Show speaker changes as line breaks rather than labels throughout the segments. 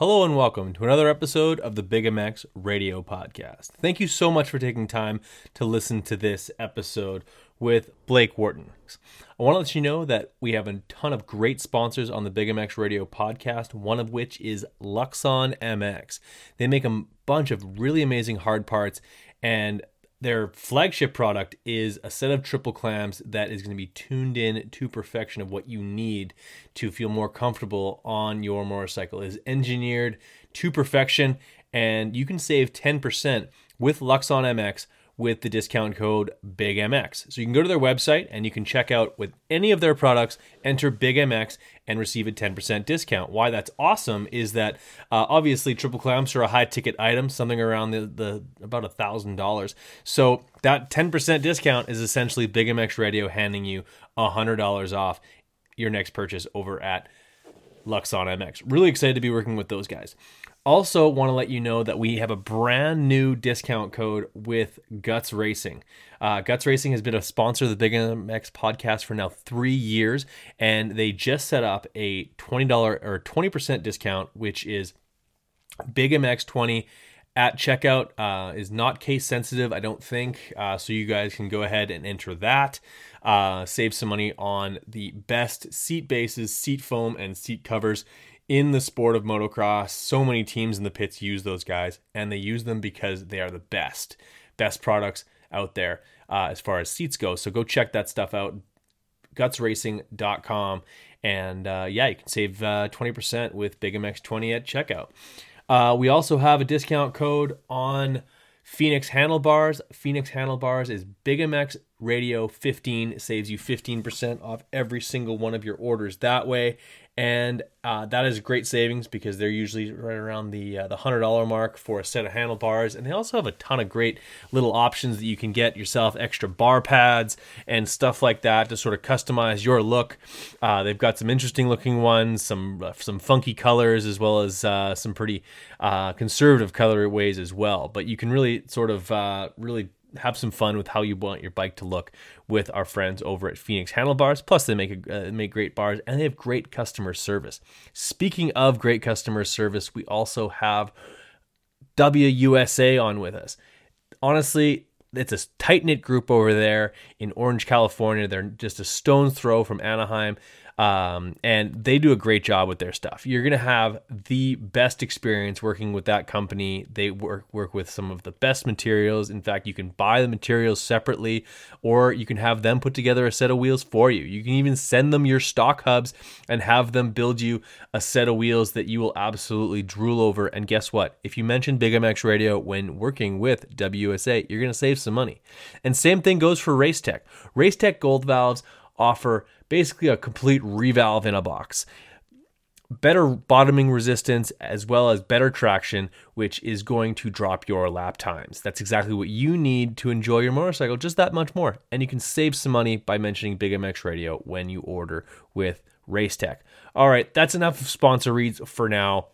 Hello and welcome to another episode of the Big MX Radio Podcast. Thank you so much for taking time to listen to this episode with Blake Wharton. I want to let you know that we have a ton of great sponsors on the Big MX Radio Podcast, one of which is Luxon MX. They make a bunch of really amazing hard parts and their flagship product is a set of triple clamps that is going to be tuned in to perfection of what you need to feel more comfortable on your motorcycle. It is engineered to perfection, and you can save 10% with Luxon MX with the discount code BIGMX. So you can go to their website and you can check out with any of their products, enter BIGMX, and receive a 10% discount. Why that's awesome is that uh, obviously triple clamps are a high ticket item, something around the, the about a thousand dollars. So that 10% discount is essentially BIGMX Radio handing you a hundred dollars off your next purchase over at Luxon MX. Really excited to be working with those guys. Also, want to let you know that we have a brand new discount code with Guts Racing. Uh, Guts Racing has been a sponsor of the Big MX podcast for now three years, and they just set up a $20 or 20% discount, which is Big MX 20 at checkout. Uh, is not case sensitive, I don't think. Uh, so you guys can go ahead and enter that. Uh, save some money on the best seat bases, seat foam, and seat covers in the sport of motocross. So many teams in the pits use those guys, and they use them because they are the best, best products out there uh, as far as seats go. So go check that stuff out, gutsracing.com. And uh, yeah, you can save uh, 20% with Big MX20 at checkout. Uh, we also have a discount code on Phoenix handlebars. Phoenix handlebars is Big MX Radio 15 saves you 15% off every single one of your orders that way and uh, that is great savings because they're usually right around the uh, the hundred dollar mark for a set of handlebars, and they also have a ton of great little options that you can get yourself, extra bar pads and stuff like that to sort of customize your look. Uh, they've got some interesting looking ones, some uh, some funky colors, as well as uh, some pretty uh, conservative colorways as well. But you can really sort of really have some fun with how you want your bike to look with our friends over at Phoenix Handlebars. Plus, they make a, uh, make great bars and they have great customer service. Speaking of great customer service, we also have WUSA on with us. Honestly, it's a tight knit group over there in Orange, California. They're just a stone's throw from Anaheim. Um, and they do a great job with their stuff. You're gonna have the best experience working with that company. They work work with some of the best materials. In fact, you can buy the materials separately, or you can have them put together a set of wheels for you. You can even send them your stock hubs and have them build you a set of wheels that you will absolutely drool over. And guess what? If you mention Big MX Radio when working with WSA, you're gonna save some money. And same thing goes for Racetech. Racetech Gold Valves offer basically a complete revalve in a box. Better bottoming resistance as well as better traction, which is going to drop your lap times. That's exactly what you need to enjoy your motorcycle just that much more. And you can save some money by mentioning Big MX Radio when you order with Racetech. All right, that's enough of sponsor reads for now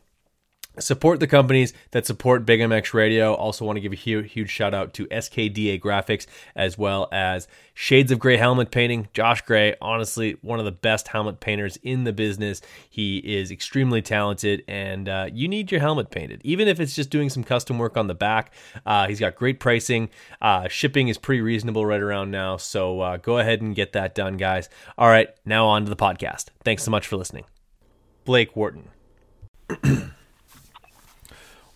support the companies that support Big MX Radio. Also, want to give a huge, huge shout out to SKDA Graphics as well as Shades of Gray Helmet Painting. Josh Gray, honestly, one of the best helmet painters in the business. He is extremely talented, and uh, you need your helmet painted, even if it's just doing some custom work on the back. Uh, he's got great pricing. Uh, shipping is pretty reasonable right around now, so uh, go ahead and get that done, guys. All right, now on to the podcast. Thanks so much for listening. Blake Wharton.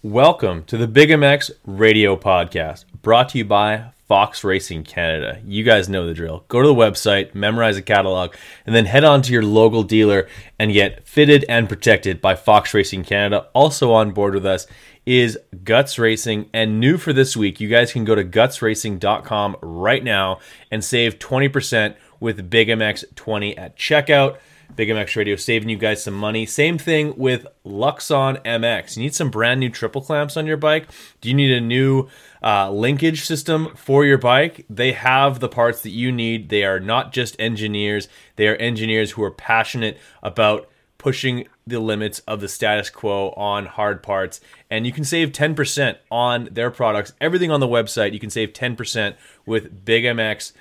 Welcome to the Big MX Radio Podcast, brought to you by Fox Racing Canada. You guys know the drill. Go to the website, memorize a catalog, and then head on to your local dealer and get fitted and protected by Fox Racing Canada. Also on board with us is Guts Racing. And new for this week, you guys can go to gutsracing.com right now and save 20% with Big MX 20 at checkout. Big MX Radio saving you guys some money. Same thing with Luxon MX. You need some brand new triple clamps on your bike? Do you need a new uh, linkage system for your bike? They have the parts that you need. They are not just engineers, they are engineers who are passionate about pushing the limits of the status quo on hard parts. And you can save 10% on their products. Everything on the website, you can save 10% with Big MX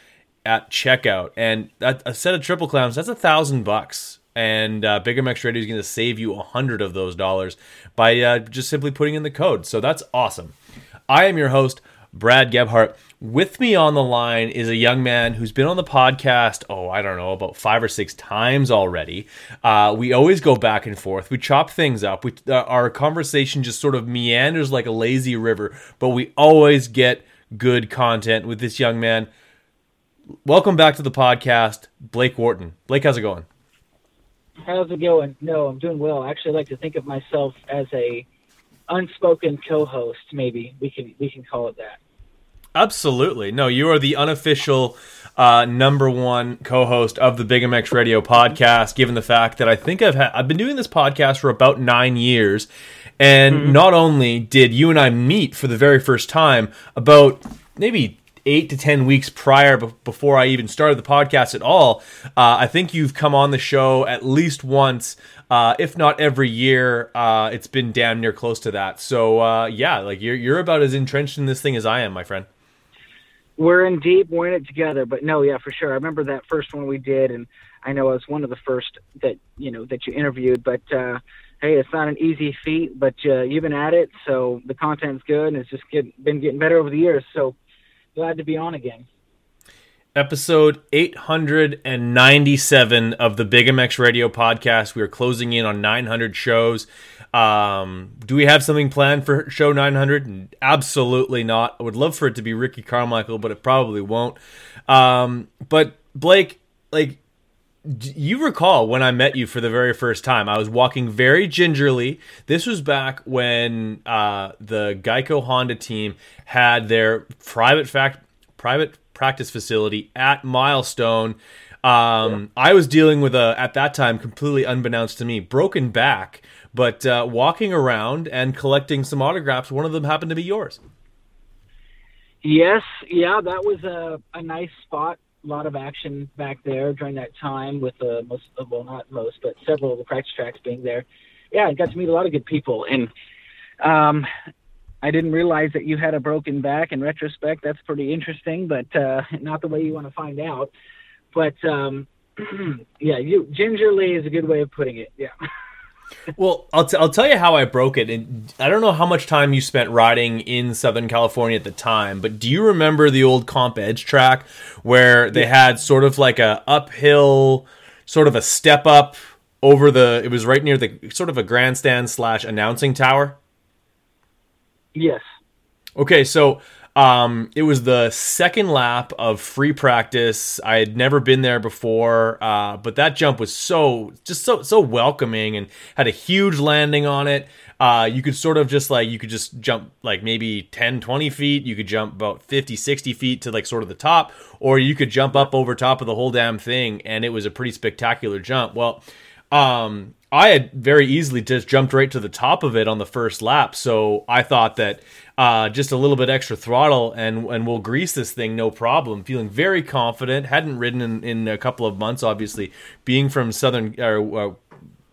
at checkout. And that, a set of triple clamps, that's a thousand bucks and uh, Big MX Radio is going to save you a hundred of those dollars by uh, just simply putting in the code. So that's awesome. I am your host, Brad Gebhart. With me on the line is a young man who's been on the podcast, oh, I don't know, about five or six times already. Uh, we always go back and forth. We chop things up. We, uh, our conversation just sort of meanders like a lazy river, but we always get good content with this young man. Welcome back to the podcast, Blake Wharton. Blake, how's it going?
How's it going? No, I'm doing well. I actually, like to think of myself as a unspoken co-host. Maybe we can we can call it that.
Absolutely. No, you are the unofficial uh, number one co-host of the Big MX Radio podcast. Given the fact that I think I've had, I've been doing this podcast for about nine years, and mm-hmm. not only did you and I meet for the very first time about maybe eight to ten weeks prior before I even started the podcast at all. Uh, I think you've come on the show at least once, uh, if not every year. Uh, it's been damn near close to that. So uh, yeah, like you're you're about as entrenched in this thing as I am, my friend.
We're in deep. We're in it together. But no, yeah, for sure. I remember that first one we did, and I know I was one of the first that you know that you interviewed. But uh, hey, it's not an easy feat, but uh, you've been at it, so the content's good, and it's just get, been getting better over the years. So glad to be on again.
Episode 897 of the Big MX Radio podcast. We are closing in on 900 shows. Um, do we have something planned for show 900? Absolutely not. I would love for it to be Ricky Carmichael, but it probably won't. Um, but Blake, like, you recall when I met you for the very first time. I was walking very gingerly. This was back when uh, the Geico Honda team had their private fact private practice facility at Milestone. Um, yeah. I was dealing with a at that time completely unbeknownst to me broken back, but uh, walking around and collecting some autographs. One of them happened to be yours.
Yes, yeah, that was a, a nice spot lot of action back there during that time with uh, most, well, not most, but several of the practice tracks being there. Yeah, I got to meet a lot of good people, and um, I didn't realize that you had a broken back. In retrospect, that's pretty interesting, but uh, not the way you want to find out. But um, yeah, you gingerly is a good way of putting it. Yeah.
well, I'll, t- I'll tell you how I broke it. And I don't know how much time you spent riding in Southern California at the time, but do you remember the old Comp Edge track where they had sort of like a uphill, sort of a step up over the? It was right near the sort of a grandstand slash announcing tower.
Yes.
Okay, so um, it was the second lap of free practice. I had never been there before, uh, but that jump was so just so so welcoming and had a huge landing on it. Uh, you could sort of just like you could just jump like maybe 10 20 feet you could jump about 50 60 feet to like sort of the top or you could jump up over top of the whole damn thing and it was a pretty spectacular jump well um, I had very easily just jumped right to the top of it on the first lap. So I thought that uh, just a little bit extra throttle and and we'll grease this thing no problem. Feeling very confident. Hadn't ridden in, in a couple of months, obviously. Being from southern or uh,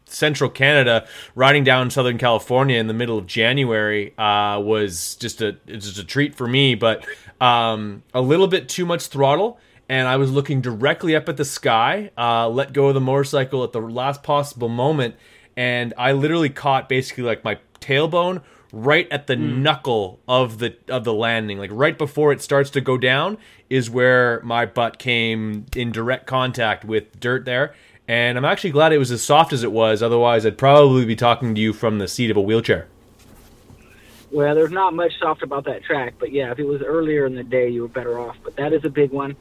central Canada, riding down Southern California in the middle of January uh, was just a just a treat for me. But um, a little bit too much throttle and I was looking directly up at the sky, uh, let go of the motorcycle at the last possible moment, and I literally caught basically like my tailbone right at the mm. knuckle of the of the landing, like right before it starts to go down, is where my butt came in direct contact with dirt there. And I'm actually glad it was as soft as it was. Otherwise, I'd probably be talking to you from the seat of a wheelchair.
Well, there's not much soft about that track, but yeah, if it was earlier in the day, you were better off. But that is a big one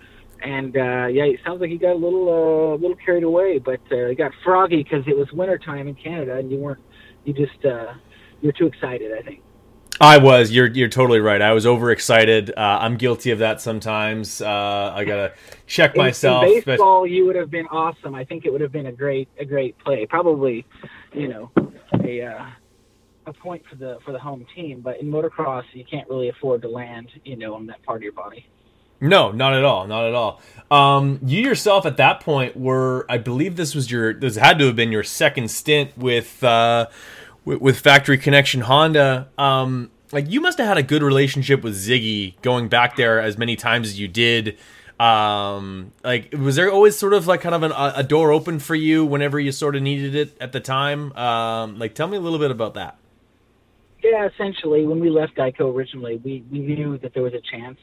and uh, yeah, it sounds like he got a little uh, a little carried away, but uh, he got froggy because it was wintertime in Canada, and you weren't you just uh, you were too excited, I think.
I was. You're you're totally right. I was overexcited. Uh, I'm guilty of that sometimes. Uh, I gotta check myself.
In baseball, but... you would have been awesome. I think it would have been a great a great play. Probably, you know, a uh, a point for the for the home team. But in motocross, you can't really afford to land, you know, on that part of your body.
No, not at all, not at all. Um, you yourself at that point were, I believe, this was your, this had to have been your second stint with, uh, with, with Factory Connection Honda. Um, like you must have had a good relationship with Ziggy going back there as many times as you did. um, like was there always sort of like kind of an, a door open for you whenever you sort of needed it at the time? Um, like tell me a little bit about that.
Yeah, essentially, when we left Geico originally, we, we knew that there was a chance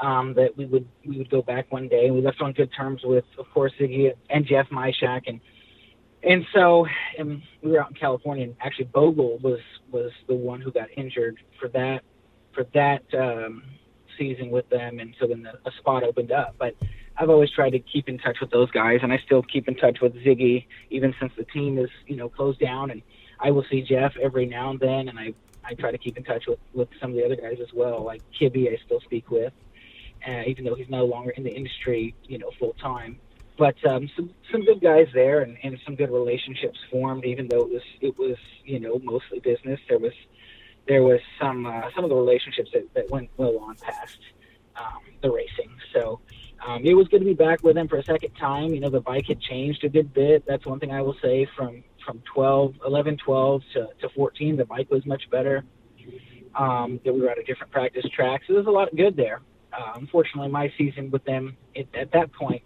um, that we would we would go back one day, and we left on good terms with, of course, Ziggy and Jeff Myshak, and and so and we were out in California, and actually Bogle was was the one who got injured for that for that um, season with them, and so then the, a spot opened up. But I've always tried to keep in touch with those guys, and I still keep in touch with Ziggy even since the team is you know closed down, and I will see Jeff every now and then, and I I try to keep in touch with with some of the other guys as well, like Kibby I still speak with, uh, even though he's no longer in the industry you know full time but um, some some good guys there and, and some good relationships formed. Even though it was it was you know mostly business, there was there was some uh, some of the relationships that, that went well on past um, the racing. So um, it was good to be back with them for a second time. You know the bike had changed a good bit. That's one thing I will say from from 12, 11, 12 to, to 14. The bike was much better. Um, that we were at a different practice track, so there's a lot of good there. Uh, unfortunately, my season with them at, at that point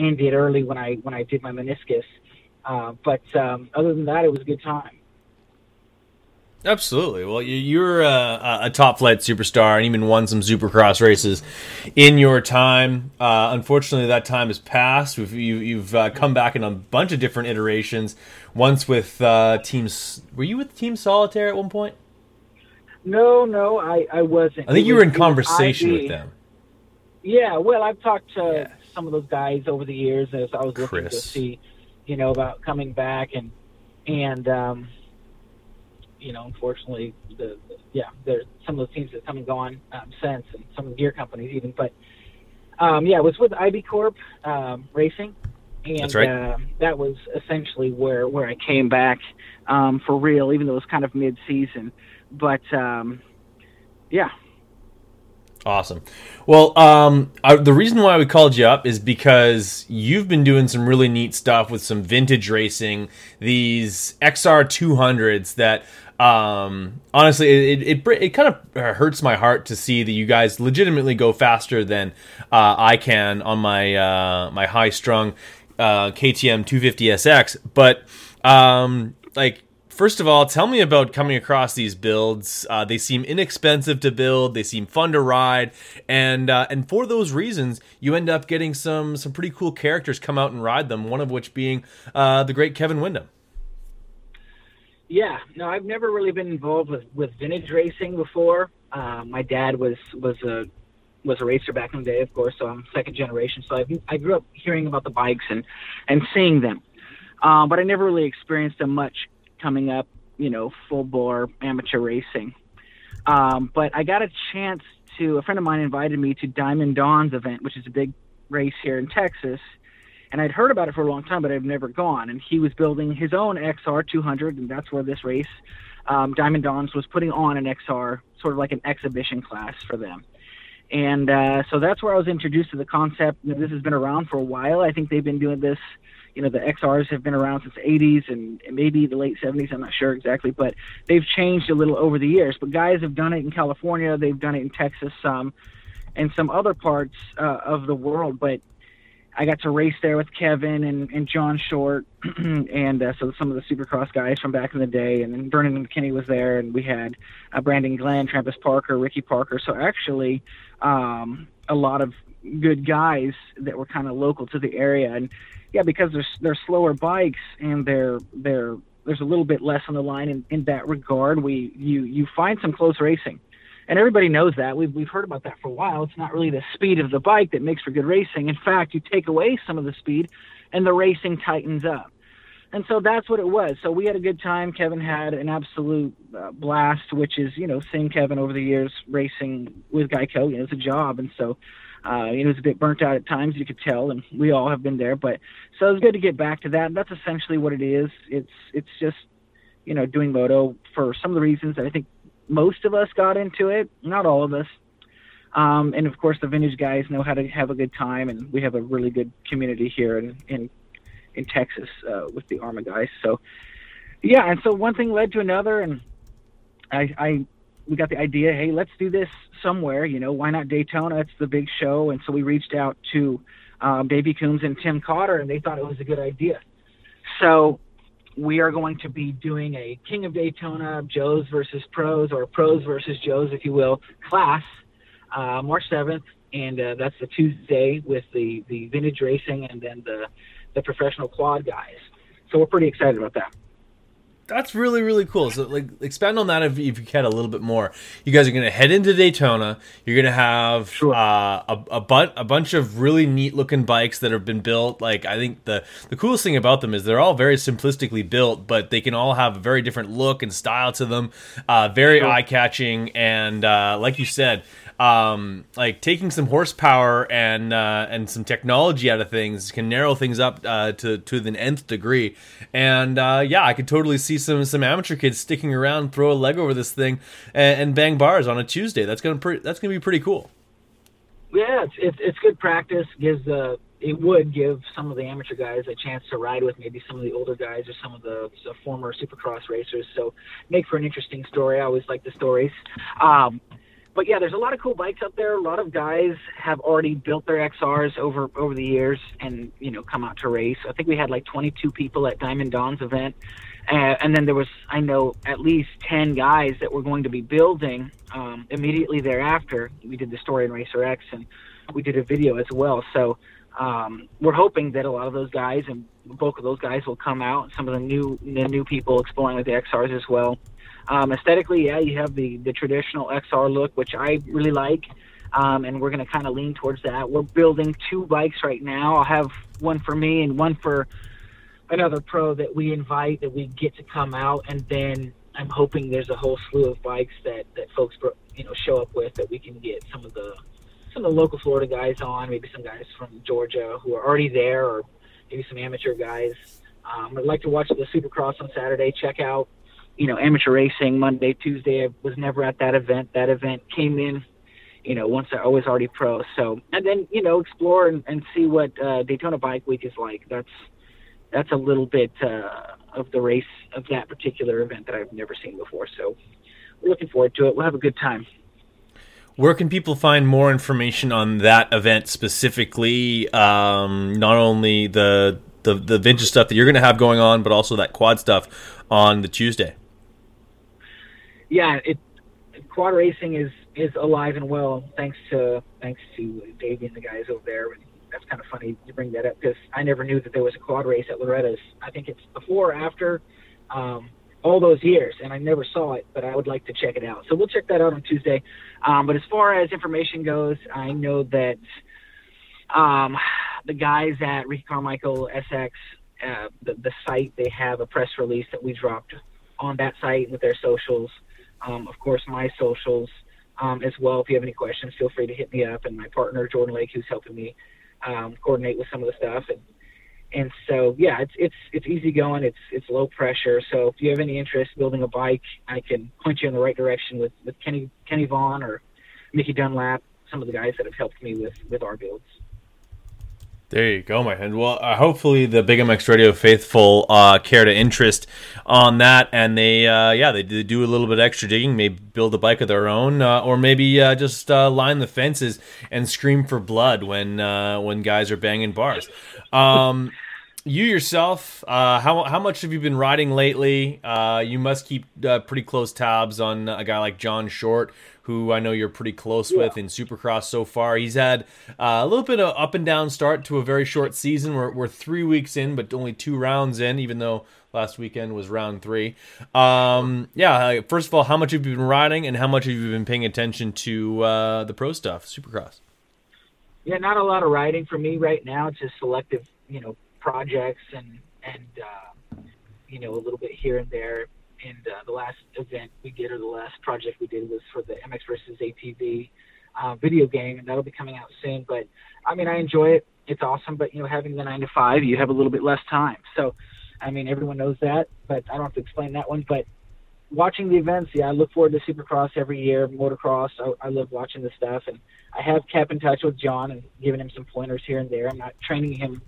ended early when I when I did my meniscus. Uh, but um, other than that, it was a good time.
Absolutely. Well, you're a, a, top flight superstar and even won some supercross races in your time. Uh, unfortunately, that time has passed. you, have uh, come back in a bunch of different iterations. Once with uh, teams. Were you with Team Solitaire at one point?
No, no, I, I wasn't.
I think it you was, were in conversation with them.
Yeah, well, I've talked to yeah some of those guys over the years as I was looking Chris. to see, you know, about coming back and and um, you know, unfortunately, the, the yeah, there's some of those teams that have come and gone um, since, and some of the gear companies even. But um, yeah, it was with IB Corp um, Racing, and
right.
uh, that was essentially where where I came back um, for real, even though it was kind of mid season. But um, yeah,
Awesome. Well, um, I, the reason why we called you up is because you've been doing some really neat stuff with some vintage racing. These XR 200s that, um, honestly, it, it, it, kind of hurts my heart to see that you guys legitimately go faster than uh, I can on my uh, my high strung uh, KTM 250SX. But um, like First of all, tell me about coming across these builds. Uh, they seem inexpensive to build. They seem fun to ride, and uh, and for those reasons, you end up getting some some pretty cool characters come out and ride them. One of which being uh, the great Kevin Windham.
Yeah, no, I've never really been involved with, with vintage racing before. Uh, my dad was was a was a racer back in the day, of course, so I'm second generation. So I I grew up hearing about the bikes and and seeing them, um, but I never really experienced them much coming up, you know, full bore amateur racing. Um, but I got a chance to, a friend of mine invited me to Diamond Dawn's event, which is a big race here in Texas. And I'd heard about it for a long time, but I've never gone. And he was building his own XR 200, and that's where this race, um, Diamond Dawns, was putting on an XR, sort of like an exhibition class for them. And uh, so that's where I was introduced to the concept. You know, this has been around for a while. I think they've been doing this you know the XRs have been around since the 80s and maybe the late 70s. I'm not sure exactly, but they've changed a little over the years. But guys have done it in California, they've done it in Texas, some, and some other parts uh, of the world. But I got to race there with Kevin and, and John Short, and uh, so some of the Supercross guys from back in the day. And then Vernon McKinney was there, and we had uh, Brandon Glenn, Travis Parker, Ricky Parker. So actually, um, a lot of good guys that were kind of local to the area. And yeah, because they're they're slower bikes and they're they're there's a little bit less on the line in, in that regard. We you you find some close racing, and everybody knows that. We've we've heard about that for a while. It's not really the speed of the bike that makes for good racing. In fact, you take away some of the speed, and the racing tightens up. And so that's what it was. So we had a good time. Kevin had an absolute uh, blast, which is you know seeing Kevin over the years racing with Geico. You know, it's a job, and so uh, know, was a bit burnt out at times, you could tell, and we all have been there. But so it was good to get back to that. And that's essentially what it is. It's it's just you know doing moto for some of the reasons that I think most of us got into it. Not all of us. Um, and of course, the vintage guys know how to have a good time, and we have a really good community here in in, in Texas uh, with the AHRMA guys. So, yeah, and so one thing led to another, and I, I we got the idea, hey, let's do this somewhere. You know, why not Daytona? It's the big show, and so we reached out to um, Davey Coombs and Tim Cotter, and they thought it was a good idea. So we are going to be doing a King of Daytona, Joes versus Pros, or Pros versus Joes, if you will, class, uh, March 7th, and uh, that's the Tuesday with the the vintage racing and then the the professional quad guys. So we're pretty excited about that.
That's really really cool. So like expand on that if, if you can a little bit more. You guys are going to head into Daytona. You're going to have
Sure.
uh, a a, bu- a bunch of really neat looking bikes that have been built. Like I think the the coolest thing about them is they're all very simplistically built, but they can all have a very different look and style to them. Uh, very
Sure.
eye catching and uh, like you said. Um, like taking some horsepower and uh, and some technology out of things can narrow things up uh, to to the nth degree, and uh, yeah, I could totally see some some amateur kids sticking around, throw a leg over this thing, and, and bang bars on a Tuesday. That's gonna pre- that's gonna be pretty cool.
Yeah, it's it's, it's good practice. Gives the it would give some of the amateur guys a chance to ride with maybe some of the older guys or some of the, the former supercross racers. So make for an interesting story. I always like the stories. Um, but yeah, there's a lot of cool bikes up there. A lot of guys have already built their XRs over over the years and you know come out to race. I think we had like 22 people at Diamond Dawn's event, uh, and then there was I know at least 10 guys that were going to be building um, immediately thereafter. We did the story in Racer X and we did a video as well. So um, we're hoping that a lot of those guys and bulk of those guys will come out. Some of the new the new people exploring with the XRs as well. Um, aesthetically, yeah, you have the the traditional XR look, which I really like, um, and we're going to kind of lean towards that. We're building two bikes right now. I'll have one for me and one for another pro that we invite that we get to come out, and then I'm hoping there's a whole slew of bikes that that folks you know show up with that we can get some of the some of the local Florida guys on, maybe some guys from Georgia who are already there, or maybe some amateur guys. Um, I'd like to watch the Supercross on Saturday. Check out, you know, amateur racing Monday, Tuesday. I was never at that event. That event came in, you know, once I was already pro. So, and then you know, explore and, and see what uh, Daytona Bike Week is like. That's that's a little bit uh, of the race of that particular event that I've never seen before. So, we're looking forward to it. We'll have a good time.
Where can people find more information on that event specifically? Um, not only the, the the vintage stuff that you're going to have going on, but also that quad stuff on the Tuesday.
Yeah, it quad racing is is alive and well thanks to thanks to Davey and the guys over there. And that's kind of funny you bring that up because I never knew that there was a quad race at Loretta's. I think it's before or after um, all those years, and I never saw it, but I would like to check it out. So we'll check that out on Tuesday. Um, but as far as information goes, I know that um, the guys at Ricky Carmichael SX, uh, the, the site, they have a press release that we dropped on that site with their socials. Um, of course, my socials um, as well. If you have any questions, feel free to hit me up. And my partner Jordan Lake, who's helping me um, coordinate with some of the stuff. And and so yeah, it's it's it's easy going. It's it's low pressure. So if you have any interest building a bike, I can point you in the right direction with with Kenny Kenny Vaughn or Mickey Dunlap, some of the guys that have helped me with with our builds.
There you go, my friend. Well, uh, hopefully the Big MX Radio faithful uh, care to interest on that, and they, uh, yeah, they, they do a little bit extra digging, maybe build a bike of their own, uh, or maybe uh, just uh, line the fences and scream for blood when when guys are banging bars. Um, you yourself, how how much have you been riding lately? you must keep pretty close tabs on a guy like John Short, who I know you're pretty close
Yeah.
with in Supercross so far. He's had uh, a little bit of up and down start to a very short season. We're, we're three weeks in, but only two rounds in, even though last weekend was round three. Um, yeah, uh, first of all, how much have you been riding, and how much have you been paying attention to uh, the pro stuff, Supercross?
Yeah, not a lot of riding for me right now. It's just selective, you know, projects and and uh, you know a little bit here and there. And uh, the last event we did, or the last project we did, was for the MX versus ATV uh, video game, and that'll be coming out soon. But I mean, I enjoy it. It's awesome. But you know, having the nine to five, you have a little bit less time. So, I mean, everyone knows that, but I don't have to explain that one. But watching the events, yeah, I look forward to Supercross every year, motocross. I, I love watching the stuff, and I have kept in touch with John and given him some pointers here and there. I'm not training him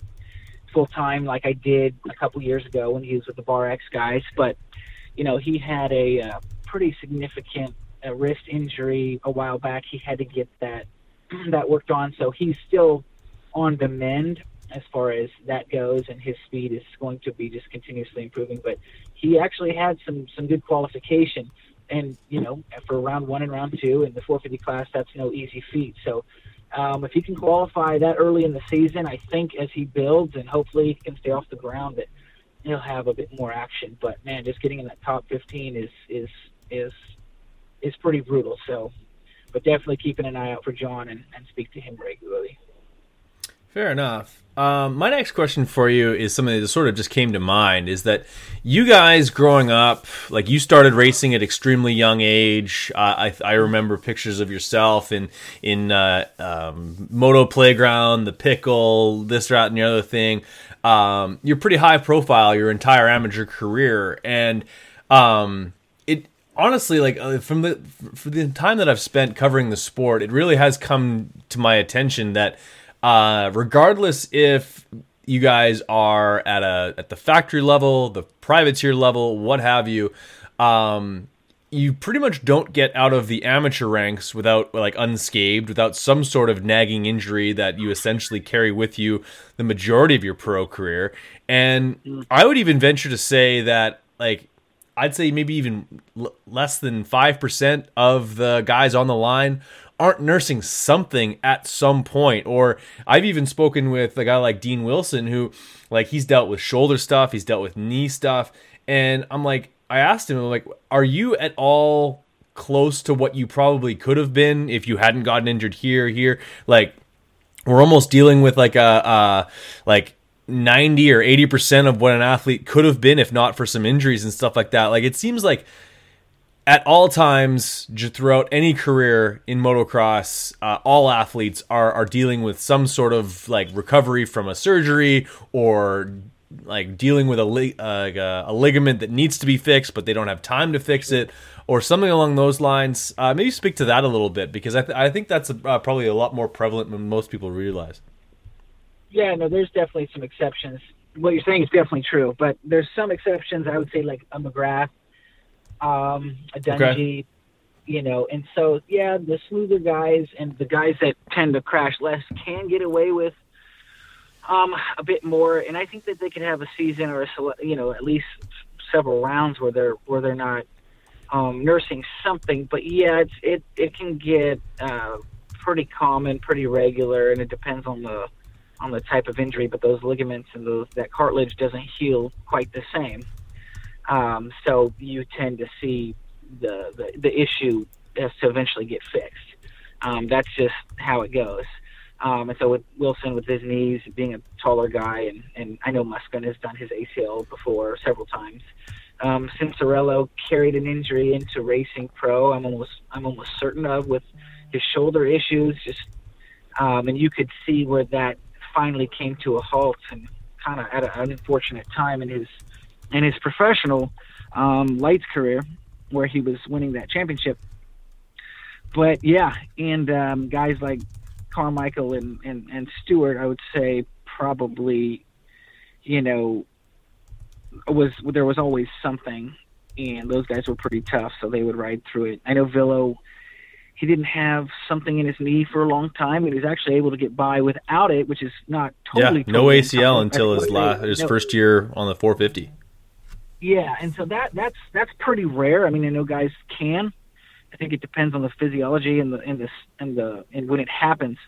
full time like I did a couple years ago when he was with the Bar X guys, but you know he had a uh, pretty significant a wrist injury a while back. He had to get that that worked on, so he's still on the mend as far as that goes, and his speed is going to be just continuously improving. But he actually had some some good qualification, and you know, for round one and round two in the 450 class, that's no easy feat. So. Um, if he can qualify that early in the season, I think as he builds and hopefully he can stay off the ground, that he'll have a bit more action. But man, just getting in that top 15 is is is is pretty brutal. So, but definitely keeping an eye out for John and, and speak to him regularly.
Fair enough. Um, my next question for you is something that sort of just came to mind is that you guys growing up, like you started racing at extremely young age. I, I remember pictures of yourself in in uh, um, moto playground, the pickle, this, that, and the other thing. Um, you're pretty high profile your entire amateur career, and um, it honestly like uh, from the for the time that I've spent covering the sport, it really has come to my attention that uh, regardless if you guys are at a at the factory level, the privateer level, what have you, um, you pretty much don't get out of the amateur ranks without like unscathed, without some sort of nagging injury that you essentially carry with you the majority of your pro career. And mm. I would even venture to say that like I'd say maybe even l- less than 5% of the guys on the line aren't nursing something at some point or i've even spoken with a guy like dean wilson who like he's dealt with shoulder stuff he's dealt with knee stuff and i'm like i asked him like are you at all close to what you probably could have been if you hadn't gotten injured here here? Like we're almost dealing with like a uh like 90 or 80% of what an athlete could have been if not for some injuries and stuff like that. Like it seems like at all times throughout any career in motocross, uh, all athletes are are dealing with some sort of like recovery from a surgery or like dealing with a, li- uh, a ligament that needs to be fixed, but they don't have time to fix it, or something along those lines. Uh, maybe speak to that a little bit because I, th- I think that's a, uh, probably a lot more prevalent than most people realize.
Yeah, no, there's definitely some exceptions. What you're saying is definitely true, but there's some exceptions. I would say like a McGrath um, a Dungey, okay. you know, and so yeah, the smoother guys and the guys that tend to crash less can get away with um, a bit more, and I think that they could have a season or a you know at least several rounds where they're where they're not um, nursing something. But yeah, it's it it can get uh, pretty common, pretty regular, and it depends on the on the type of injury. But those ligaments and those that cartilage doesn't heal quite the same. Um, so you tend to see the, the, the issue has to eventually get fixed. Um, that's just how it goes. Um, and so with Wilson, with his knees, being a taller guy, and, and I know Musquin has done his ACL before several times. Um, Cianciarulo carried an injury into racing pro. I'm almost I'm almost certain of with his shoulder issues. Just um, and you could see where that finally came to a halt and kind of at an unfortunate time in his in his professional um, lights career, where he was winning that championship. But yeah, and um, guys like Carmichael and, and, and Stewart, I would say probably, you know, was there was always something, and those guys were pretty tough, so they would ride through it. I know Villo, he didn't have something in his knee for a long time, and he was actually able to get by without it, which is not totally.
Yeah, no ACL until his last, his no. first year on the 450.
Yeah, and so that that's that's pretty rare. I mean, I know guys can. I think it depends on the physiology and the and the and the and when it happens.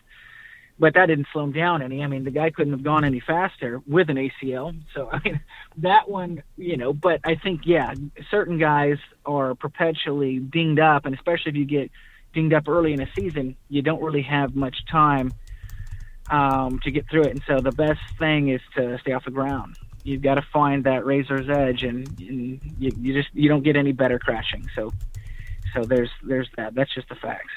But that didn't slow him down any. I mean, the guy couldn't have gone any faster with an ACL. So I mean, that one, you know. But I think yeah, certain guys are perpetually dinged up, and especially if you get dinged up early in a season, you don't really have much time um, to get through it. And so the best thing is to stay off the ground you've got to find that razor's edge, and, and you, you just you don't get any better crashing. So so there's there's that. That's just the facts.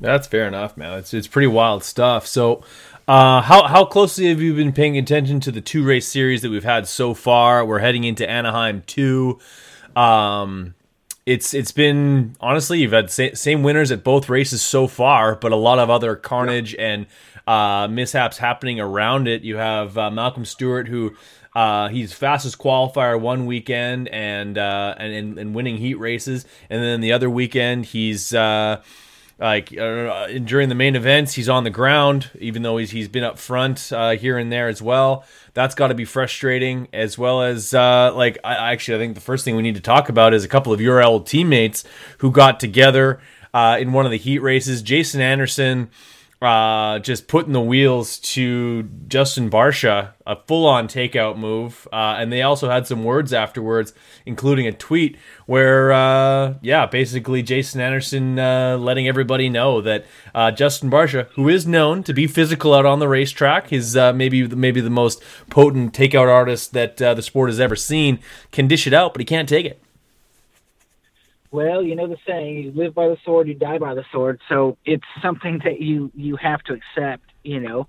That's fair enough, man. It's it's pretty wild stuff. So, uh, how how closely have you been paying attention to the two race series that we've had so far? We're heading into Anaheim two. Um, it's it's been honestly you've had sa- same winners at both races so far, but a lot of other carnage and uh, mishaps happening around it. You have uh, Malcolm Stewart, who Uh, he's fastest qualifier one weekend and uh, and, and winning heat races, and then the other weekend he's uh, like uh, during the main events he's on the ground, even though he's he's been up front uh, here and there as well. That's got to be frustrating, as well as uh, like I actually I think the first thing we need to talk about is a couple of your old teammates who got together in one of the heat races. Jason Anderson uh, just putting the wheels to Justin Barcia, a full on takeout move. Uh, and they also had some words afterwards, including a tweet where, uh, yeah, basically Jason Anderson uh, letting everybody know that uh, Justin Barcia, who is known to be physical out on the racetrack, is uh, maybe maybe the most potent takeout artist that the sport has ever seen, can dish it out, but he can't take it.
Well, you know the saying, you live by the sword, you die by the sword. So it's something that you you have to accept, you know.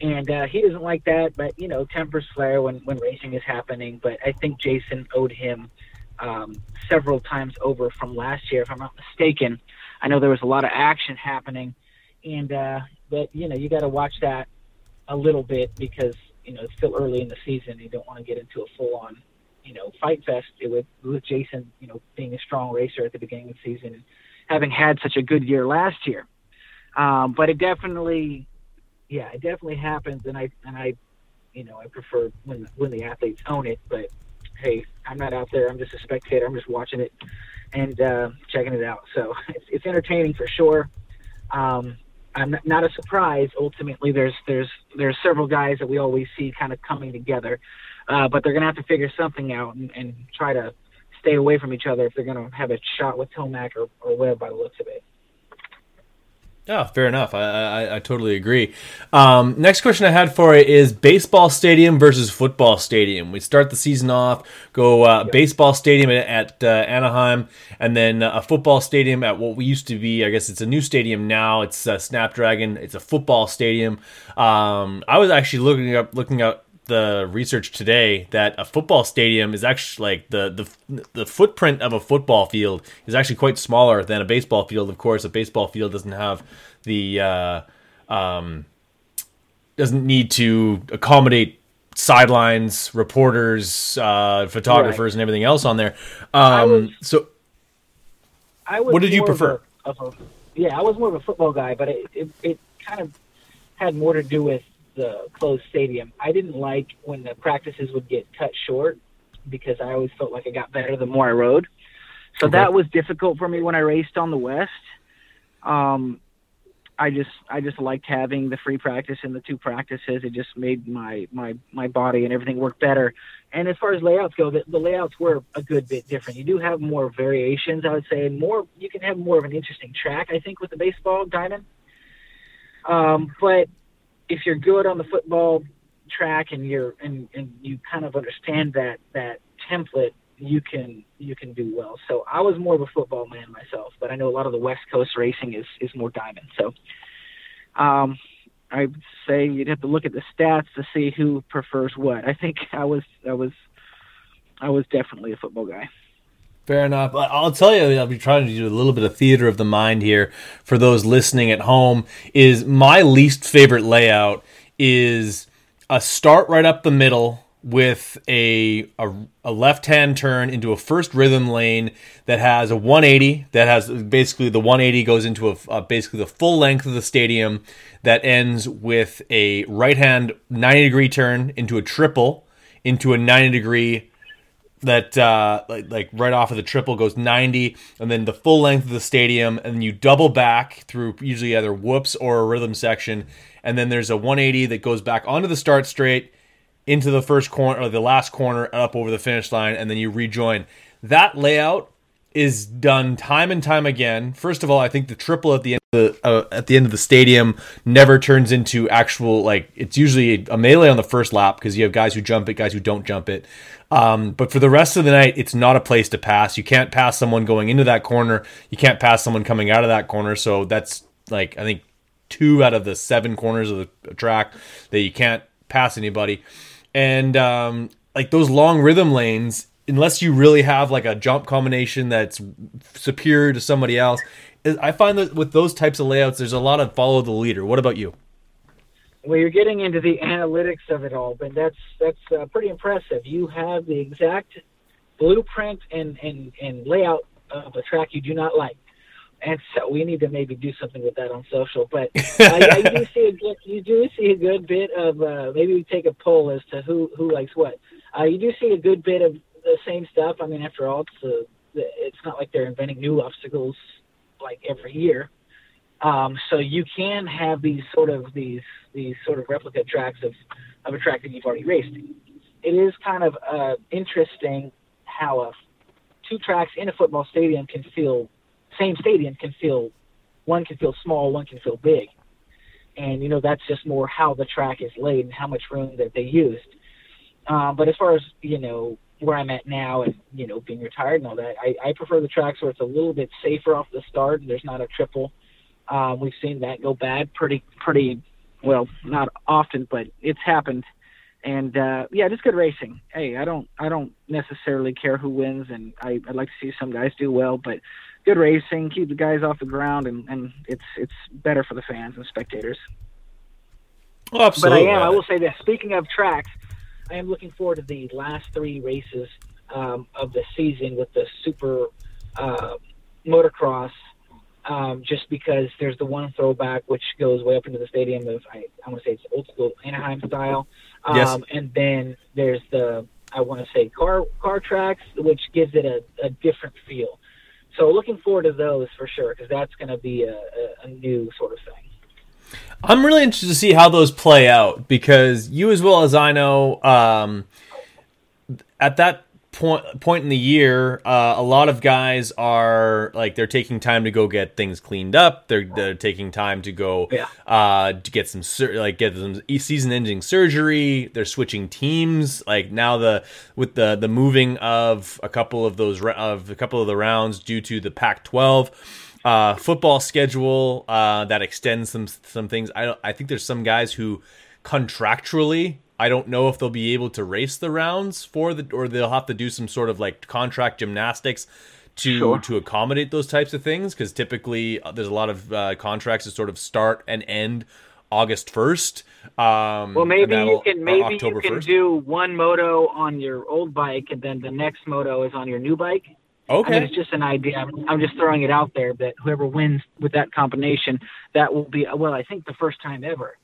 And uh, he doesn't like that, but you know, tempers flare when when racing is happening. But I think Jason owed him um, several times over from last year, if I'm not mistaken. I know there was a lot of action happening, and uh, but you know, you got to watch that a little bit because you know it's still early in the season. You don't want to get into a full on you know fight fest with with Jason, you know, being a strong racer at the beginning of the season and having had such a good year last year. Um, but it definitely, yeah, it definitely happens, and I and I, you know, I prefer when when the athletes own it. But hey, I'm not out there. I'm just a spectator. I'm just watching it and uh, checking it out. So it's, it's entertaining for sure. Um, I'm not, not a surprise. Ultimately, there's there's there's several guys that we always see kind of coming together. Uh, but they're going to have to figure something out and, and try to stay away from each other if they're going to have a shot with Tomac or, or Webb by the looks of it.
Yeah, fair enough. I, I, I totally agree. Um, next question I had for you is baseball stadium versus football stadium. We start the season off, go uh, yep. baseball stadium at, at uh, Anaheim, and then uh, a football stadium at what we used to be. I guess it's a new stadium now. It's uh, Snapdragon. It's a football stadium. Um, I was actually looking up looking up the research today that a football stadium is actually like the the the footprint of a football field is actually quite smaller than a baseball field. Of course, a baseball field doesn't have the uh, um, doesn't need to accommodate sidelines, reporters, uh, photographers, right. and everything else on there. Um, was, so, what did you prefer?
A, a, yeah, I was more of a football guy, but it, it, it kind of had more to do with the closed stadium. I didn't like when the practices would get cut short because I always felt like I got better the more I rode. So okay. that was difficult for me when I raced on the West. Um, I just I just liked having the free practice and the two practices. It just made my my my body and everything work better. And as far as layouts go, the, the layouts were a good bit different. You do have more variations, I would say. and More you can have more of an interesting track, I think, with the baseball diamond. Um, but if you're good on the football track and you're and, and you kind of understand that that template you can you can do well. So i was more of a football man myself but i know a lot of the west coast racing is is more diamond. So um i'd say you'd have to look at the stats to see who prefers what. I think i was i was i was definitely a football guy
Fair enough. I'll tell you, I'll be trying to do a little bit of theater of the mind here for those listening at home. Is my least favorite layout is a start right up the middle with a a, a left hand turn into a first rhythm lane that has a 180 that has basically the 180 goes into a, a basically the full length of the stadium that ends with a right hand 90 degree turn into a triple into a 90 degree that uh, like like right off of the triple goes 90 and then the full length of the stadium and then you double back through usually either whoops or a rhythm section and then there's a 180 that goes back onto the start straight into the first corner or the last corner up over the finish line and then you rejoin. That layout is done time and time again. First of all, I think the triple at the end of the uh, at the end of the stadium never turns into actual like it's usually a melee on the first lap because you have guys who jump it, guys who don't jump it. Um, but for the rest of the night, it's not a place to pass. You can't pass someone going into that corner. You can't pass someone coming out of that corner. So that's like I think two out of the seven corners of the track that you can't pass anybody. And um, like those long rhythm lanes, unless you really have like a jump combination that's superior to somebody else, I find that with those types of layouts, there's a lot of follow the leader. What about you?
well, you're getting into the analytics of it all, but that's that's uh, pretty impressive. You have the exact blueprint and, and, and layout of a track you do not like, and so we need to maybe do something with that on social. But uh, I do see a good, you do see a good bit of uh, maybe we take a poll as to who who likes what. Uh, you do see a good bit of the same stuff. I mean, after all, it's uh, it's not like they're inventing new obstacles like every year. Um, so you can have these sort of these these sort of replica tracks of, of a track that you've already raced. It is kind of uh, interesting how a, two tracks in a football stadium can feel same stadium can feel one can feel small, one can feel big, and you know that's just more how the track is laid and how much room that they used. Um, but as far as you know where I'm at now and you know being retired and all that, I, I prefer the tracks where it's a little bit safer off the start. And there's not a triple. Um, we've seen that go bad pretty pretty well, not often, but it's happened. And uh, yeah, just good racing. Hey, I don't I don't necessarily care who wins, and I, I'd like to see some guys do well, but good racing, keep the guys off the ground, and, and it's it's better for the fans and spectators.
Oh, absolutely.
But I am. I will say this. Speaking of tracks, I am looking forward to the last three races um, of the season with the Super uh, Motocross um, just because there's the one throwback which goes way up into the stadium of I, I want to say it's old school Anaheim style, um,
yes.
and then there's the I want to say car car tracks which gives it a, a different feel. So looking forward to those for sure because that's going to be a, a, a new sort of thing.
I'm really interested to see how those play out because you, as well as I know, um, at that point point in the year, uh, a lot of guys are like they're taking time to go get things cleaned up. They're they're taking time to go
yeah.
uh, to get some sur- like get some season ending surgery. They're switching teams. Like now the with the the moving of a couple of those of a couple of the rounds due to the Pac-12 uh, football schedule uh, that extends some some things. I I think there's some guys who contractually I don't know if they'll be able to race the rounds for the, or they'll have to do some sort of like contract gymnastics to
Sure.
to accommodate those types of things because typically uh, there's a lot of uh, contracts that sort of start and end August first. Um,
Well, maybe you can maybe
October
you can
1st.
do one moto on your old bike and then the next moto is on your new bike. I mean,
Okay,
it's just an idea. I'm, I'm just throwing it out there that whoever wins with that combination, that will be well. I think the first time ever.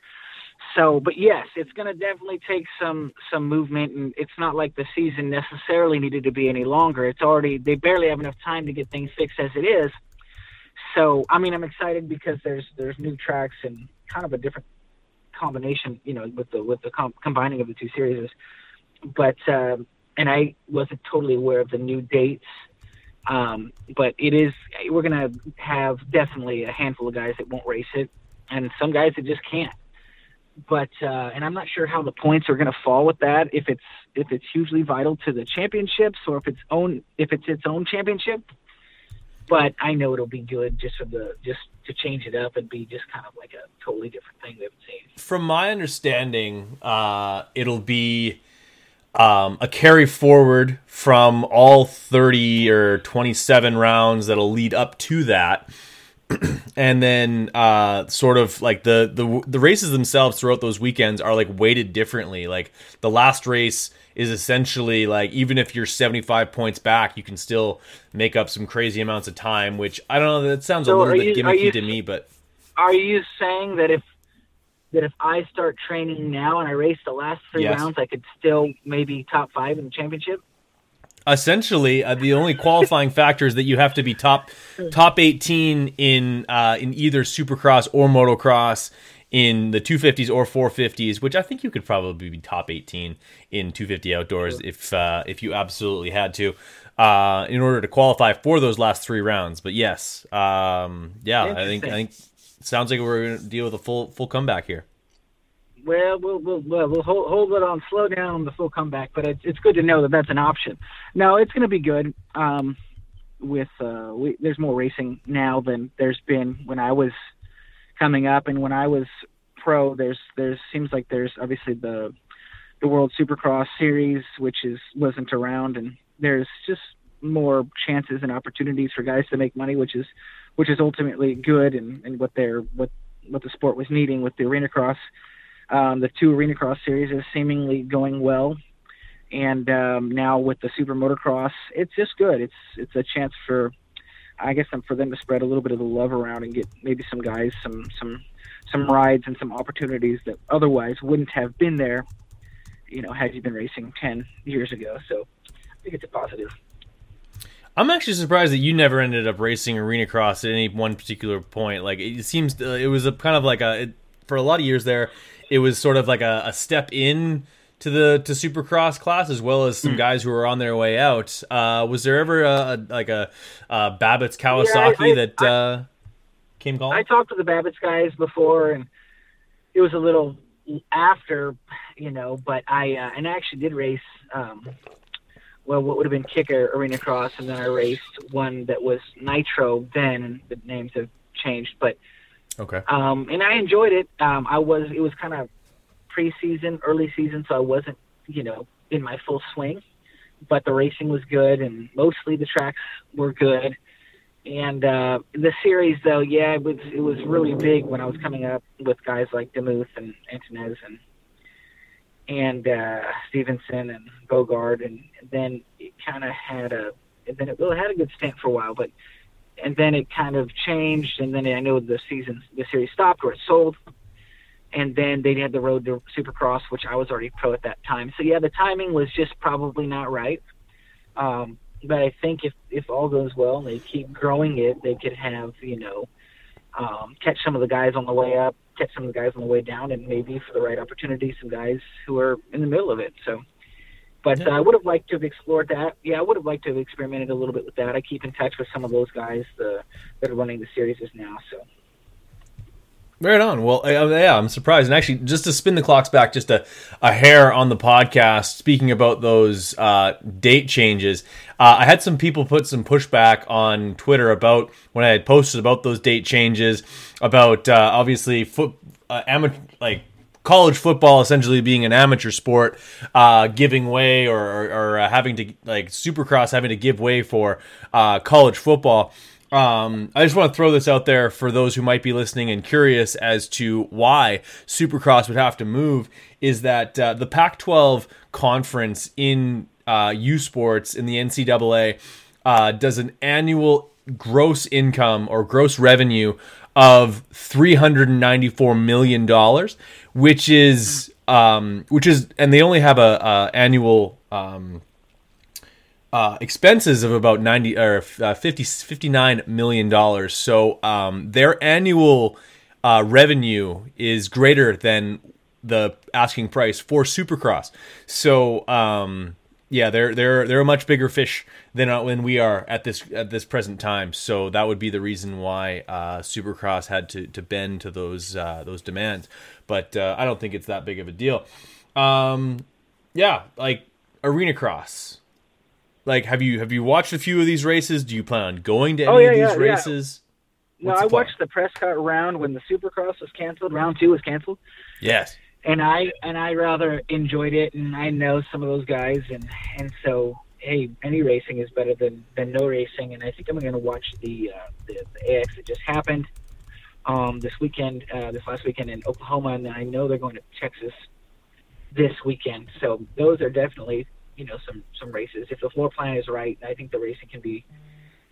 So, but yes, it's going to definitely take some some movement, and it's not like the season necessarily needed to be any longer. It's already they barely have enough time to get things fixed as it is. So, I mean, I'm excited because there's there's new tracks and kind of a different combination, you know, with the with the com- combining of the two series. But um, and I wasn't totally aware of the new dates. Um, but it is we're gonna have definitely a handful of guys that won't race it, and some guys that just can't. But uh, and I'm not sure how the points are gonna fall with that. If it's if it's hugely vital to the championships or if it's own if it's its own championship. But I know it'll be good just for the just to change it up and be just kind of like a totally different thing we haven't seen.
from my understanding, uh, it'll be um, a carry forward from all 30 or 27 rounds that'll lead up to that. and then uh, sort of like the, the the races themselves throughout those weekends are like weighted differently. Like the last race is essentially like even if you're 75 points back, you can still make up some crazy amounts of time. Which I don't know. That sounds a little bit
you-
gimmicky
you-
to me, but
Are you saying that if that if I start training now and I race the last three
Yes.
rounds, I could still maybe top five in the championship?
essentially uh, the only qualifying factor is that you have to be top top 18 in uh, in either supercross or motocross in the 250s or 450s which i think you could probably be top 18 in 250 outdoors if uh, if you absolutely had to uh, in order to qualify for those last three rounds but yes um, yeah i think i think sounds like we're going to deal with a full full comeback here
Well, we'll we'll we'll, hold, hold it on, slow down on the full comeback. But it's it's good to know that that's an option. No, it's going to be good. Um, with uh, we, there's more racing now than there's been when I was coming up, and when I was pro, there's there seems like there's obviously the the World Supercross Series, which is wasn't around, and there's just more chances and opportunities for guys to make money, which is which is ultimately good and, and what what what the sport was needing with the arena cross. Um, the two arena cross series is seemingly going well, and um, now with the super motocross, it's just good. It's it's a chance for, I guess, for them to spread a little bit of the love around and get maybe some guys some some some rides and some opportunities that otherwise wouldn't have been there, you know, had you been racing ten years ago. So I think it's a positive.
I'm actually surprised that you never ended up racing arena cross at any one particular point. Like it seems uh, it was a kind of like a it, for a lot of years there, it was sort of like a, a step in to the to supercross class as well as some mm. guys who were on their way out. Uh, was there ever a, a like a, a Babbitt's Kawasaki yeah, I, I, that uh, came calling?
I talked to the Babbitt's guys before, and it was a little after, you know, but I uh, and I actually did race. Um, well, what would have been Kicker Arena Cross, and then I raced one that was Nitro then, and the names have changed, but
okay.
Um, and I enjoyed it. Um, I was it was kind of preseason, early season, so I wasn't, you know, in my full swing, but the racing was good, and mostly the tracks were good. And uh, the series, though, yeah, it was it was really big when I was coming up with guys like Demuth and Antunez and and uh, Stevenson and Bogard, and, then it kind of had a, and then it really had a good stint for a while, but and then it kind of changed, and then I know the season, the series stopped or it sold, and then they had the road to Supercross, which I was already pro at that time. So yeah, the timing was just probably not right. Um, but I think if if all goes well and they keep growing it, they could have you know um, catch some of the guys on the way up, catch some of the guys on the way down, and maybe for the right opportunity, some guys who are in the middle of it. So, but yeah. uh, I would have liked to have explored that. Yeah, I would have liked to have experimented a little bit with that. I keep in touch with some of those guys the, that are running the series now. So.
Right on. Well, yeah, I'm surprised. And actually, just to spin the clocks back just a, a hair on the podcast, speaking about those uh, date changes, uh, I had some people put some pushback on Twitter about when I had posted about those date changes, about uh, obviously foot, uh, amateur, like college football essentially being an amateur sport, uh, giving way or, or, or uh, having to, like, supercross having to give way for college football. Um, I just want to throw this out there for those who might be listening and curious as to why Supercross would have to move. Is that uh, the Pac-12 conference in uh, U Sports in the NCAA uh, does an annual gross income or gross revenue of three hundred and ninety-four million dollars, which is um, which is, and they only have a, a annual um, uh, expenses of about 90 or uh, 50 59 million dollars. So um, their annual uh, revenue is greater than the asking price for supercross. So um, yeah they're they're they're a much bigger fish than uh, when we are at this at this present time. So that would be the reason why uh, supercross had to to bend to those uh, those demands. But I don't think it's that big of a deal. Um, yeah like arena cross like, have you have you watched a few of these races? Do you plan on going to any oh, yeah, of these yeah, races?
Yeah. No, I watched the Prescott round when the Supercross was canceled. Round two was canceled.
Yes.
And I and I rather enjoyed it, and I know some of those guys, and and so hey, any racing is better than than no racing. And I think I'm going to watch the, uh, the the AX that just happened um, this weekend, uh, this last weekend in Oklahoma, and I know they're going to Texas this weekend. So those are definitely you know some some races. If the floor plan is right, I think the racing can be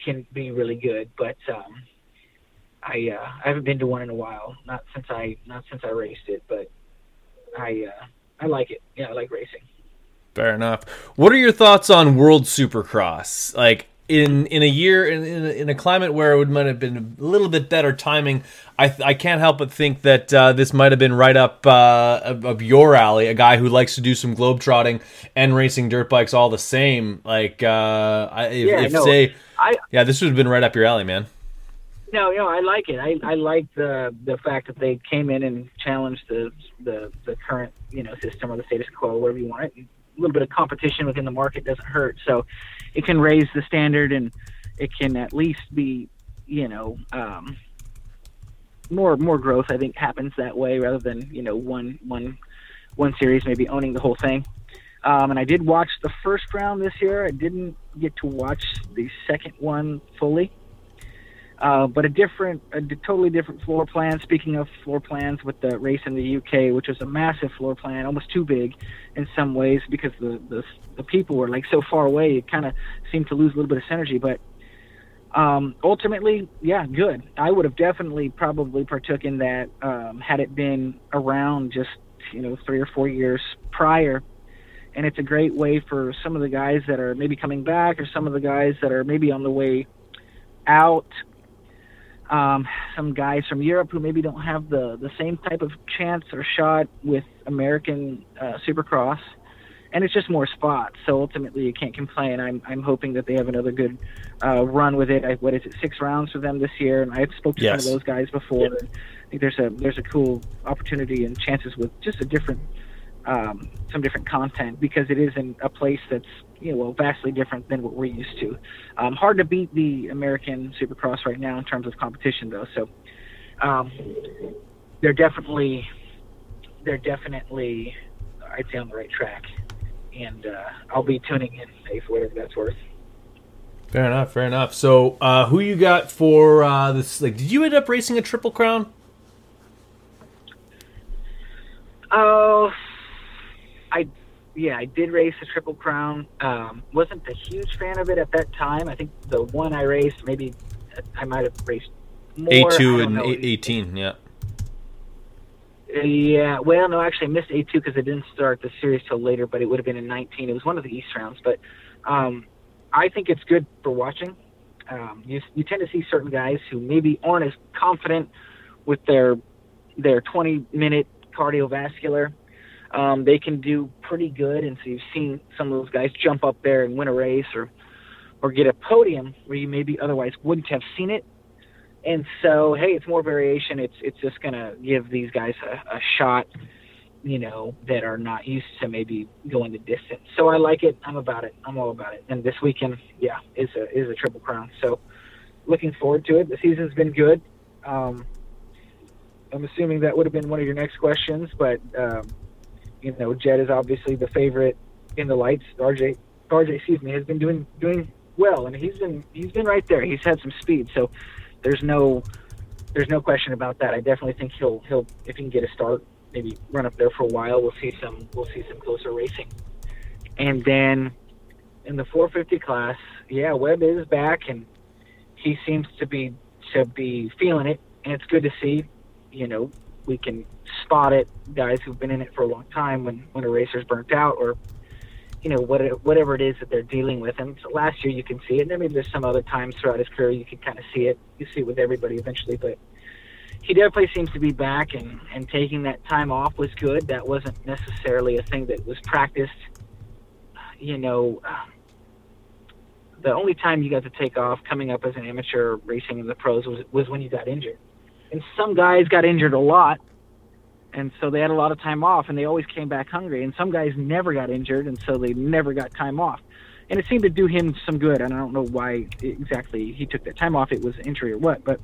can be really good. But um, I uh, I haven't been to one in a while. Not since I not since I raced it, but I uh, I like it. Yeah, I like racing.
Fair enough. What are your thoughts on World Supercross? Like in in a year in in a, in a climate where it would might have been a little bit better timing, I I can't help but think that uh, this might have been right up uh, of, of, your alley. A guy who likes to do some globe trotting and racing dirt bikes all the same. Like uh, if, yeah, if no, say, I, yeah, this would have been right up your alley, man.
No, no, I like it. I, I like the the fact that they came in and challenged the the the current you know system or the status quo, whatever you want it little bit of competition within the market doesn't hurt. So it can raise the standard and it can at least be, you know, um, more more growth. I think happens that way rather than you know one one one series maybe owning the whole thing. Um, and I did watch the first round this year. I didn't get to watch the second one fully. Uh, but a different, a totally different floor plan. Speaking of floor plans, with the race in the UK, which was a massive floor plan, almost too big in some ways because the the, the people were like so far away, it kind of seemed to lose a little bit of synergy. But um, ultimately, yeah, good. I would have definitely probably partook in that um, had it been around just you know three or four years prior. And it's a great way for some of the guys that are maybe coming back, or some of the guys that are maybe on the way out um, some guys from Europe who maybe don't have the, the same type of chance or shot with American uh, Supercross, and it's just more spots. So ultimately, you can't complain. I'm I'm hoping that they have another good uh, run with it. I, what is it, six rounds for them this year? And I've spoken to yes. some of those guys before. Yep. I think there's a there's a cool opportunity and chances with just a different um, some different content because it is in a place that's you know well vastly different than what we're used to. Um, hard to beat the American Supercross right now in terms of competition though. So um, they're definitely they're definitely I'd say on the right track, and uh, I'll be tuning in hey, for whatever that's worth.
Fair enough. Fair enough. So, uh, who you got for uh, this? Like, did you end up racing a triple crown?
Oh, I yeah, I did race the Triple Crown. Um, wasn't a huge fan of it at that time. I think the one I raced, maybe I might have raced
more. A two and eighteen, yeah.
Yeah, well, no, actually, I missed A two because I didn't start the series till later, but it would have been in nineteen. It was one of the East rounds, but um, I think it's good for watching. Um, you you tend to see certain guys who maybe aren't as confident with their their twenty minute cardiovascular um, they can do pretty good. And so you've seen some of those guys jump up there and win a race or or get a podium where you maybe otherwise wouldn't have seen it. And so, hey, it's more variation. It's it's just gonna give these guys a, a shot, you know, that are not used to maybe going the distance. So I like it. I'm about it. I'm all about it. And this weekend, yeah, is a is a triple crown. So looking forward to it. The season's been good. Um, I'm assuming that would have been one of your next questions, but um, you know, Jett is obviously the favorite in the lights. RJ, RJ, excuse me, has been doing doing well, and he's been he's been right there. He's had some speed, so there's no there's no question about that. I definitely think he'll he'll if he can get a start, maybe run up there for a while. We'll see some we'll see some closer racing, and then in the 450 class, yeah, Webb is back, and he seems to be to be feeling it, and it's good to see. You know, we can spot it, guys who've been in it for a long time when when a racer's burnt out or you know what whatever it is that they're dealing with. And so last year you can see it, and maybe there's some other times throughout his career you can kind of see it. You see it with everybody eventually, but he definitely seems to be back, and and taking that time off was good. That wasn't necessarily a thing that was practiced. You know. the only time you got to take off coming up as an amateur racing in the pros was was when you got injured. And some guys got injured a lot, and so they had a lot of time off and they always came back hungry and some guys never got injured and so they never got time off. And it seemed to do him some good and i don't know why exactly he took that time off it was injury or what but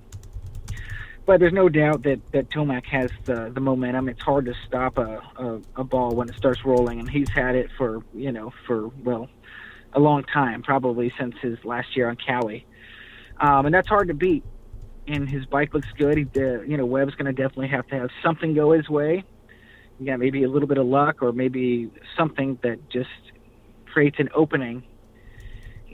but there's no doubt that that tomac has the the momentum. It's hard to stop a, a a ball when it starts rolling and he's had it for you know for well a long time probably since his last year on Kawi. Um, and that's hard to beat and his bike looks good. He, uh, you know, Webb's going to definitely have to have something go his way. Yeah, maybe a little bit of luck, or maybe something that just creates an opening.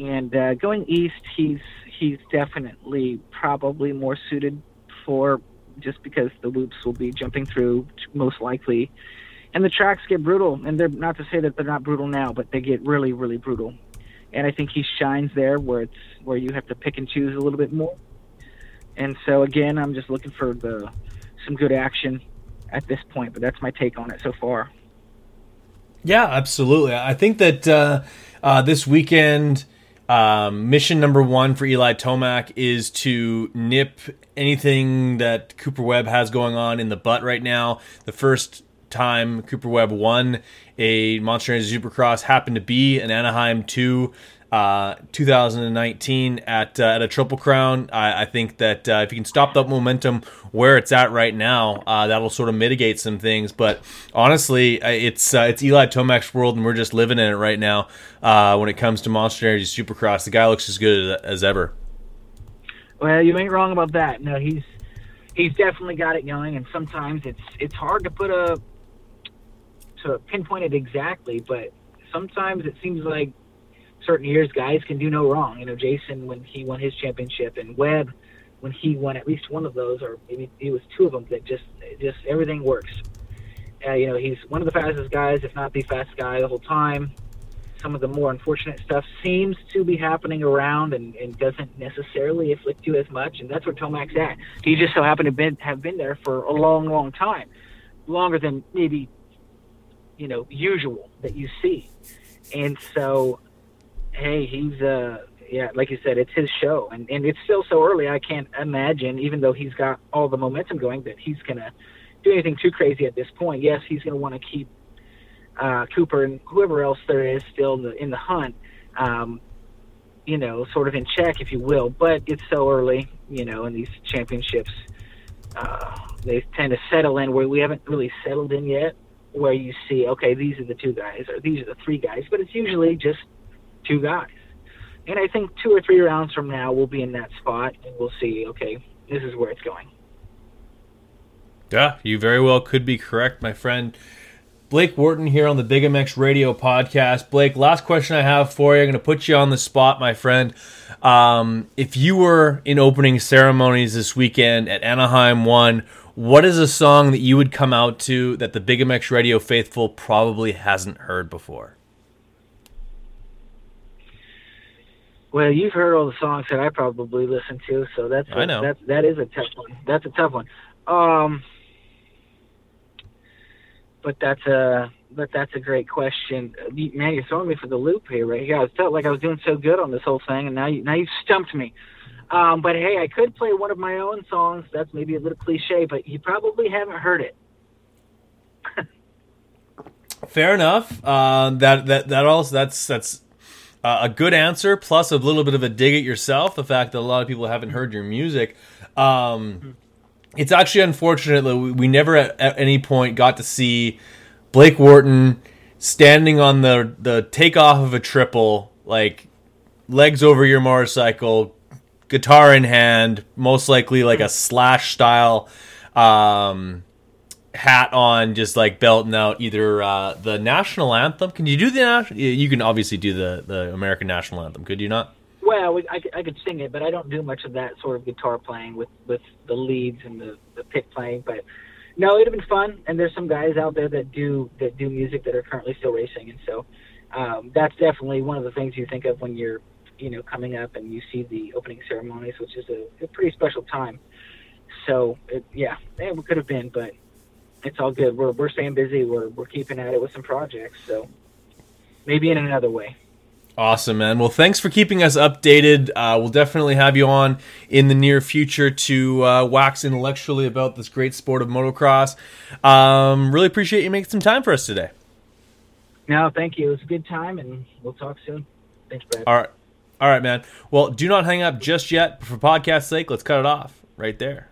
And uh, going east, he's he's definitely probably more suited for just because the loops will be jumping through most likely, and the tracks get brutal. And they're not to say that they're not brutal now, but they get really really brutal. And I think he shines there where it's where you have to pick and choose a little bit more and so again, I'm just looking for the some good action at this point. But that's my take on it so far.
Yeah, absolutely. I think that uh, uh, this weekend. Um, mission number one for Eli Tomac is to nip anything that Cooper Webb has going on in the butt right now. The first time Cooper Webb won a Monster Energy Supercross happened to be an Anaheim 2 uh, 2019 at uh, at a Triple Crown. I, I think that uh, if you can stop that momentum where it's at right now, uh, that'll sort of mitigate some things. But honestly, it's uh, it's Eli Tomac's world, and we're just living in it right now. when it comes to Monster Energy Supercross, the guy looks as good as ever.
Well, you ain't wrong about that. No, he's he's definitely got it going, and sometimes it's it's hard to put a to pinpoint it exactly, but sometimes it seems like certain years guys can do no wrong. You know, Jason when he won his championship, and Webb when he won at least one of those, or maybe it was two of them that just just everything works. Uh, you know, he's one of the fastest guys, if not the fastest guy the whole time. Some of the more unfortunate stuff seems to be happening around and, and doesn't necessarily afflict you as much, and that's where Tomac's at. He just so happened to been, have been there for a long, long time, longer than maybe you know usual that you see, and so hey, he's uh yeah, like you said, it's his show, and and it's still so early. I can't imagine, even though he's got all the momentum going, that he's gonna do anything too crazy at this point. Yes, he's gonna want to keep uh, Cooper and whoever else there is still in the, in the hunt, um, you know, sort of in check, if you will. But it's so early, you know, in these championships, uh, they tend to settle in where we haven't really settled in yet, where you see, okay, these are the two guys or these are the three guys, but it's usually just two guys. And I think two or three rounds from now, we'll be in that spot and we'll see, okay, this is where it's going.
Yeah, you very well could be correct, my friend. Blake Wharton here on the Big MX Radio podcast. Blake, last question I have for you. I'm going to put you on the spot, my friend. Um, if you were in opening ceremonies this weekend at Anaheim 1, what is a song that you would come out to that the Big MX Radio faithful probably hasn't heard before?
Well, you've heard all the songs that I probably listen to, so that's a,
I know.
that that is a tough one. That's a tough one. Um, but that's a but that's a great question. Man, you're throwing me for the loop here, right here. I felt like I was doing so good on this whole thing, and now you now you stumped me. Um, but hey, I could play one of my own songs. That's maybe a little cliche, but you probably haven't heard it.
Fair enough. Uh, that that that also that's that's uh, a good answer, plus a little bit of a dig at yourself. The fact that a lot of people haven't heard your music. Um, it's actually unfortunate that we, we never at, at, any point got to see Blake Wharton standing on the the takeoff of a triple, like legs over your motorcycle, guitar in hand, most likely like a slash style. Um, hat on, just like belting out either uh, the national anthem. Can you do the national? You can obviously do the the American national anthem. Could you not?
Well, I, I could sing it, but I don't do much of that sort of guitar playing with with the leads and the the pick playing. But no, it'd have been fun. And there's some guys out there that do that do music that are currently still racing, and so um, that's definitely one of the things you think of when you're you know coming up and you see the opening ceremonies, which is a, a pretty special time. So it, yeah, it could have been, but it's all good. We're we're staying busy. We're we're keeping at it with some projects. So maybe in another way.
Awesome, man. Well, thanks for keeping us updated. Uh, we'll definitely have you on in the near future to uh, wax intellectually about this great sport of motocross. Um, really appreciate you making some time for us today.
No, thank you. It was a good time, and we'll talk soon. Thanks, Brad.
All right. All right, man. Well, do not hang up just yet. For podcast sake, let's cut it off right there.